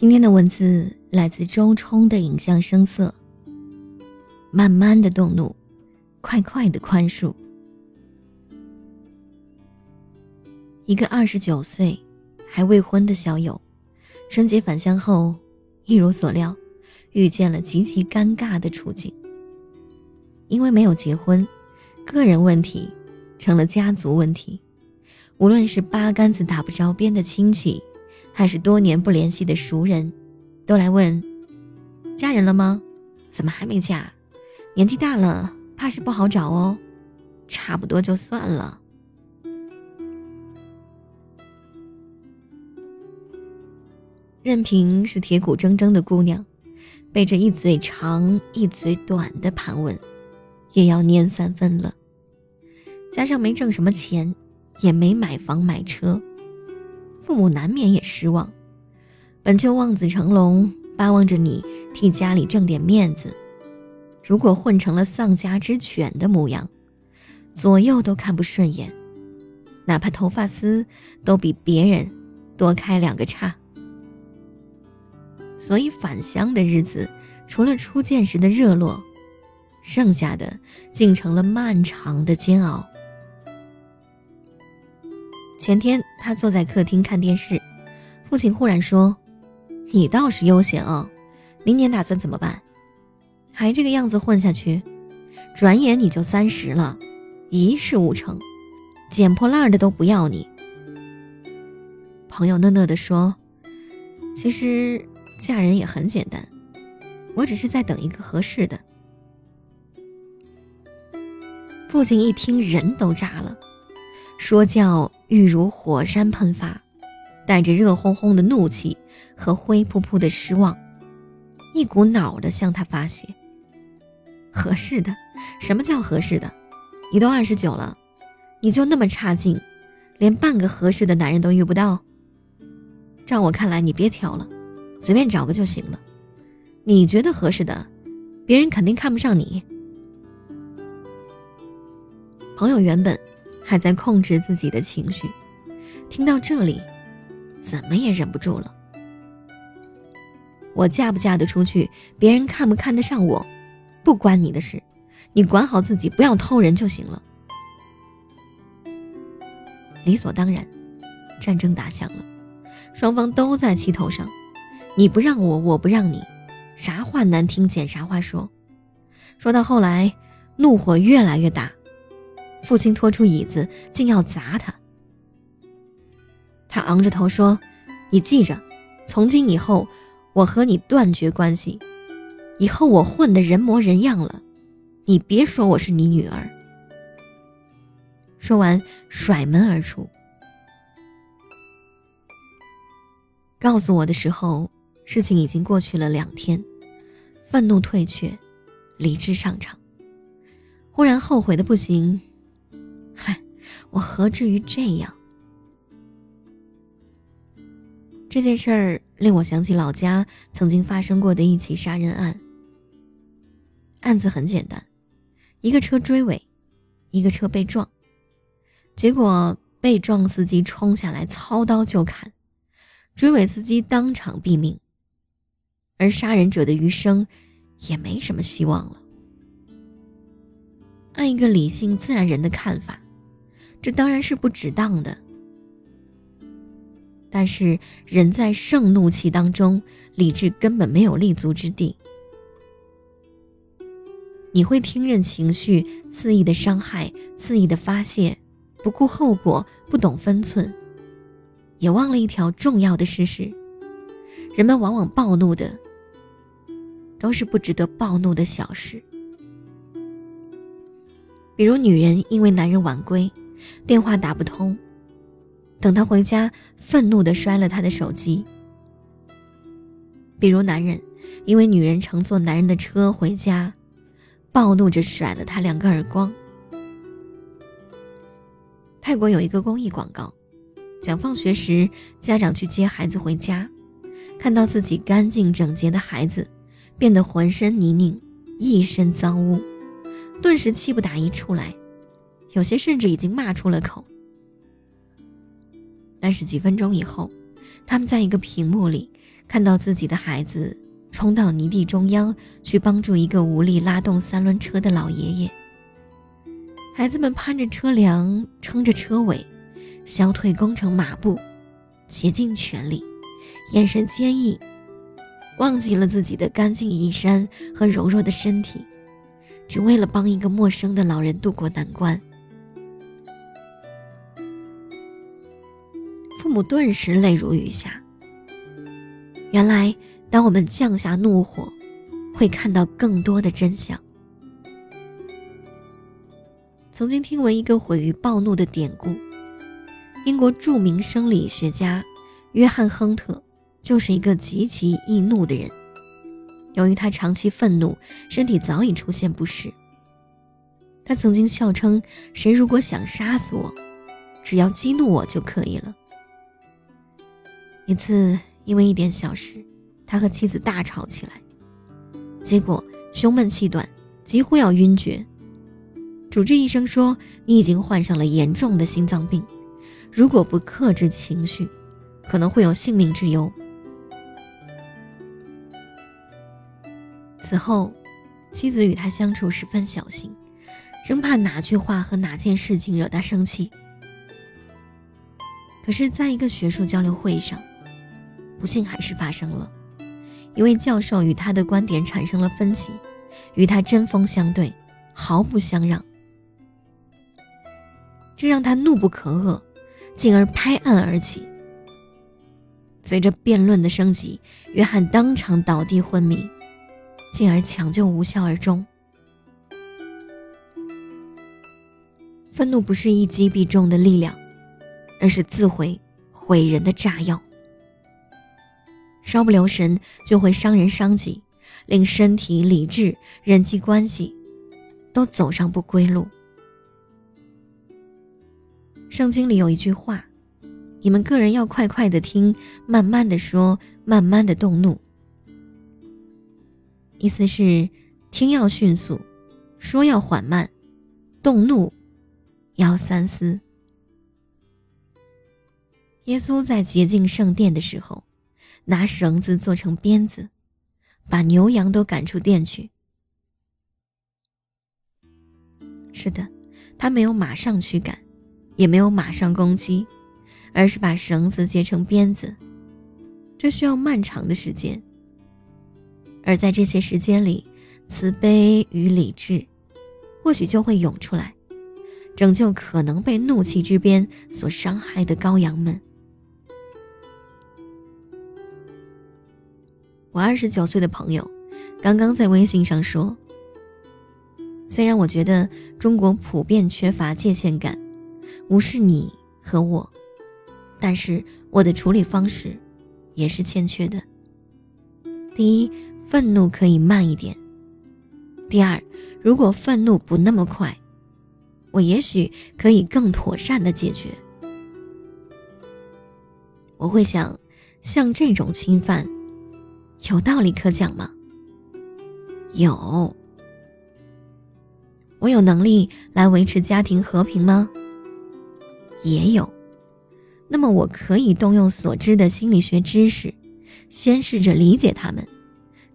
今天的文字来自周冲的影像声色。慢慢的动怒，快快的宽恕。一个二十九岁还未婚的小友，春节返乡后，一如所料，遇见了极其尴尬的处境。因为没有结婚，个人问题成了家族问题，无论是八竿子打不着边的亲戚。还是多年不联系的熟人，都来问：嫁人了吗？怎么还没嫁？年纪大了，怕是不好找哦。差不多就算了。任凭是铁骨铮铮的姑娘，被这一嘴长一嘴短的盘问，也要蔫三分了。加上没挣什么钱，也没买房买车。父母难免也失望，本就望子成龙，巴望着你替家里挣点面子。如果混成了丧家之犬的模样，左右都看不顺眼，哪怕头发丝都比别人多开两个叉。所以返乡的日子，除了初见时的热络，剩下的竟成了漫长的煎熬。前天，他坐在客厅看电视，父亲忽然说：“你倒是悠闲啊，明年打算怎么办？还这个样子混下去，转眼你就三十了，一事无成，捡破烂的都不要你。”朋友讷讷地说：“其实嫁人也很简单，我只是在等一个合适的。”父亲一听，人都炸了，说教。欲如火山喷发，带着热烘烘的怒气和灰扑扑的失望，一股脑的向他发泄。合适的？什么叫合适的？你都二十九了，你就那么差劲，连半个合适的男人都遇不到？照我看来，你别挑了，随便找个就行了。你觉得合适的，别人肯定看不上你。朋友原本。还在控制自己的情绪，听到这里，怎么也忍不住了。我嫁不嫁得出去，别人看不看得上我，不关你的事，你管好自己，不要偷人就行了。理所当然，战争打响了，双方都在气头上，你不让我，我不让你，啥话难听捡啥话说，说到后来，怒火越来越大。父亲拖出椅子，竟要砸他。他昂着头说：“你记着，从今以后，我和你断绝关系。以后我混得人模人样了，你别说我是你女儿。”说完，甩门而出。告诉我的时候，事情已经过去了两天，愤怒退却，理智上场。忽然后悔的不行。我何至于这样？这件事儿令我想起老家曾经发生过的一起杀人案。案子很简单，一个车追尾，一个车被撞，结果被撞司机冲下来操刀就砍，追尾司机当场毙命，而杀人者的余生也没什么希望了。按一个理性自然人的看法。这当然是不值当的，但是人在盛怒气当中，理智根本没有立足之地。你会听任情绪肆意的伤害、肆意的发泄，不顾后果，不懂分寸，也忘了一条重要的事实：人们往往暴怒的，都是不值得暴怒的小事，比如女人因为男人晚归。电话打不通，等他回家，愤怒的摔了他的手机。比如男人因为女人乘坐男人的车回家，暴怒着甩了他两个耳光。泰国有一个公益广告，讲放学时家长去接孩子回家，看到自己干净整洁的孩子变得浑身泥泞，一身脏污，顿时气不打一处来。有些甚至已经骂出了口，但是几分钟以后，他们在一个屏幕里看到自己的孩子冲到泥地中央去帮助一个无力拉动三轮车的老爷爷。孩子们攀着车梁，撑着车尾，小腿弓成马步，竭尽全力，眼神坚毅，忘记了自己的干净衣衫和柔弱的身体，只为了帮一个陌生的老人渡过难关。父母顿时泪如雨下。原来，当我们降下怒火，会看到更多的真相。曾经听闻一个毁于暴怒的典故：英国著名生理学家约翰·亨特就是一个极其易怒的人。由于他长期愤怒，身体早已出现不适。他曾经笑称：“谁如果想杀死我，只要激怒我就可以了。”一次，因为一点小事，他和妻子大吵起来，结果胸闷气短，几乎要晕厥。主治医生说：“你已经患上了严重的心脏病，如果不克制情绪，可能会有性命之忧。”此后，妻子与他相处十分小心，生怕哪句话和哪件事情惹他生气。可是，在一个学术交流会上，不幸还是发生了，一位教授与他的观点产生了分歧，与他针锋相对，毫不相让，这让他怒不可遏，进而拍案而起。随着辩论的升级，约翰当场倒地昏迷，进而抢救无效而终。愤怒不是一击必中的力量，而是自毁毁人的炸药。稍不留神，就会伤人伤己，令身体、理智、人际关系都走上不归路。圣经里有一句话：“你们个人要快快的听，慢慢的说，慢慢的动怒。”意思是听要迅速，说要缓慢，动怒要三思。耶稣在洁净圣殿的时候。拿绳子做成鞭子，把牛羊都赶出店去。是的，他没有马上驱赶，也没有马上攻击，而是把绳子结成鞭子。这需要漫长的时间，而在这些时间里，慈悲与理智或许就会涌出来，拯救可能被怒气之鞭所伤害的羔羊们。我二十九岁的朋友，刚刚在微信上说：“虽然我觉得中国普遍缺乏界限感，无视你和我，但是我的处理方式也是欠缺的。第一，愤怒可以慢一点；第二，如果愤怒不那么快，我也许可以更妥善的解决。我会想，像这种侵犯。”有道理可讲吗？有。我有能力来维持家庭和平吗？也有。那么我可以动用所知的心理学知识，先试着理解他们，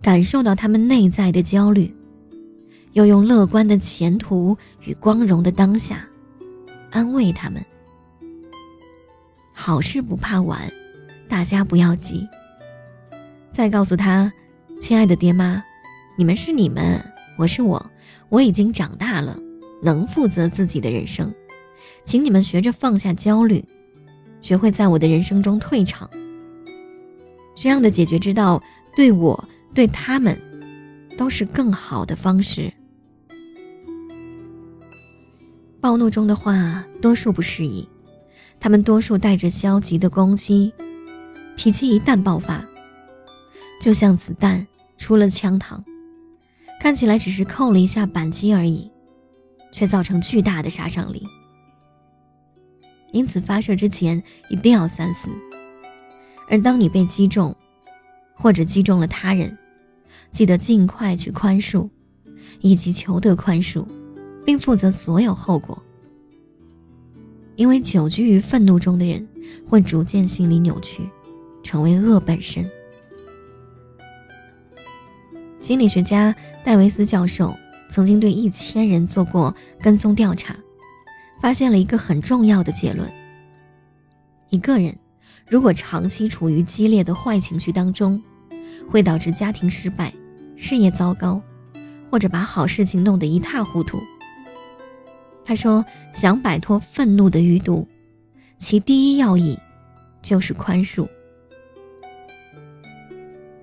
感受到他们内在的焦虑，又用乐观的前途与光荣的当下，安慰他们。好事不怕晚，大家不要急。再告诉他，亲爱的爹妈，你们是你们，我是我，我已经长大了，能负责自己的人生，请你们学着放下焦虑，学会在我的人生中退场。这样的解决之道，对我对他们，都是更好的方式。暴怒中的话，多数不适宜，他们多数带着消极的攻击，脾气一旦爆发。就像子弹出了枪膛，看起来只是扣了一下扳机而已，却造成巨大的杀伤力。因此，发射之前一定要三思。而当你被击中，或者击中了他人，记得尽快去宽恕，以及求得宽恕，并负责所有后果。因为久居于愤怒中的人，会逐渐心理扭曲，成为恶本身。心理学家戴维斯教授曾经对一千人做过跟踪调查，发现了一个很重要的结论：一个人如果长期处于激烈的坏情绪当中，会导致家庭失败、事业糟糕，或者把好事情弄得一塌糊涂。他说：“想摆脱愤怒的余毒，其第一要义就是宽恕。”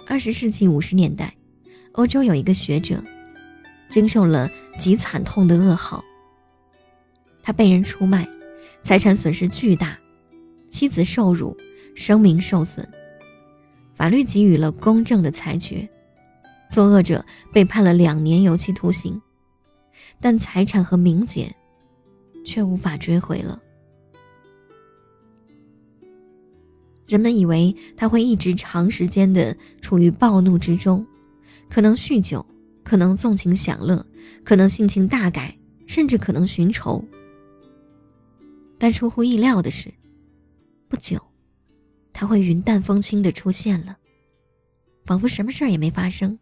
二十世纪五十年代，欧洲有一个学者，经受了极惨痛的噩耗。他被人出卖，财产损失巨大，妻子受辱，声名受损。法律给予了公正的裁决，作恶者被判了两年有期徒刑，但财产和名节却无法追回了。人们以为他会一直长时间的处于暴怒之中，可能酗酒，可能纵情享乐，可能性情大改，甚至可能寻仇。但出乎意料的是，不久，他会云淡风轻的出现了，仿佛什么事儿也没发生。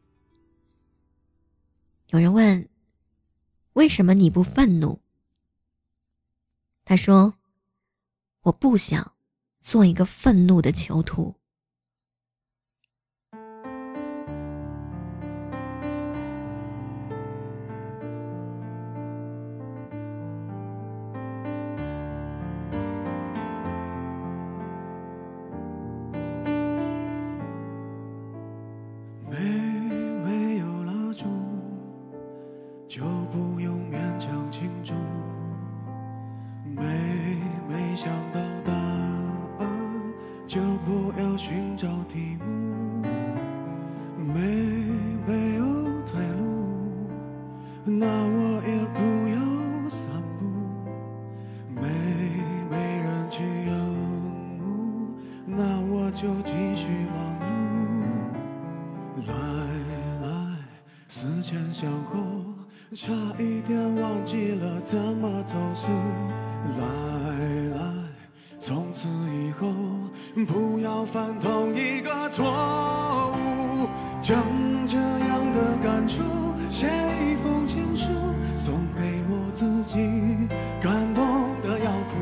有人问：“为什么你不愤怒？”他说：“我不想。”做一个愤怒的囚徒。这样的感触写一封情书，送给我自己，感动的要哭，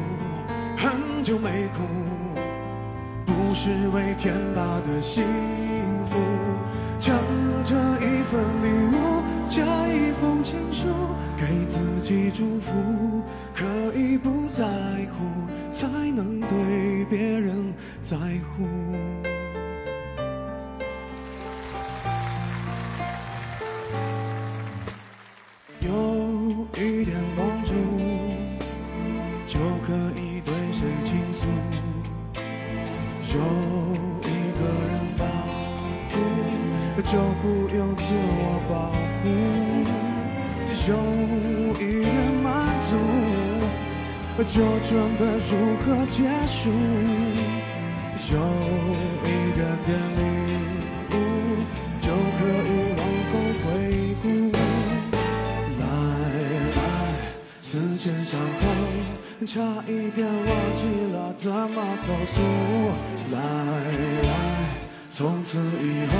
很久没哭。不是为天大的幸福，将这一份礼物，加一封情书，给自己祝福。可以不在乎，才能对别人在乎。就准备如何结束；有一点点领悟，就可以往后回顾。来来，思前想后。差一点忘记了怎么投诉，来来，从此以后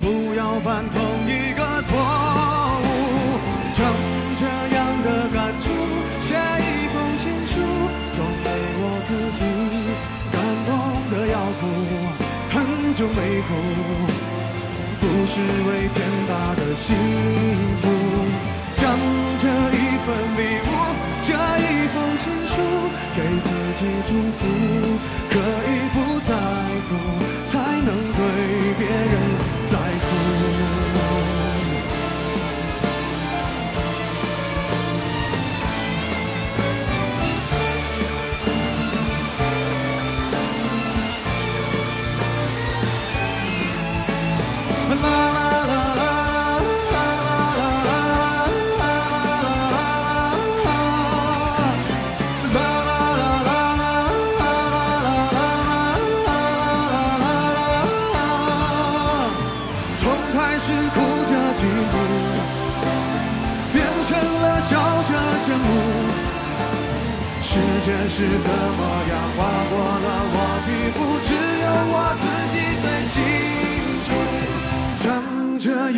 不要犯同一个错没哭，不是为天大的幸福，将这一份礼物。这一封情书，给自己祝福，可以不在乎，才能对别人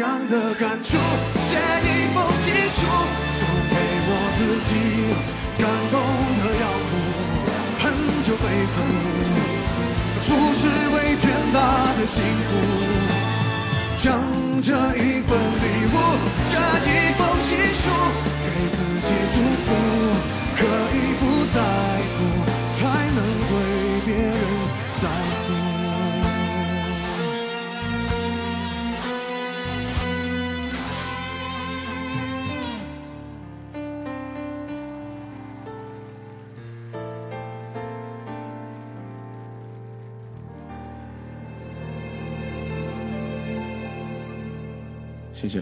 样。的感触，写一封情书送给我自己，感动的要哭，很久没哭，不是为天大的幸福，将这一份礼物，这一封情书，给自己祝福，可以不再。谢谢。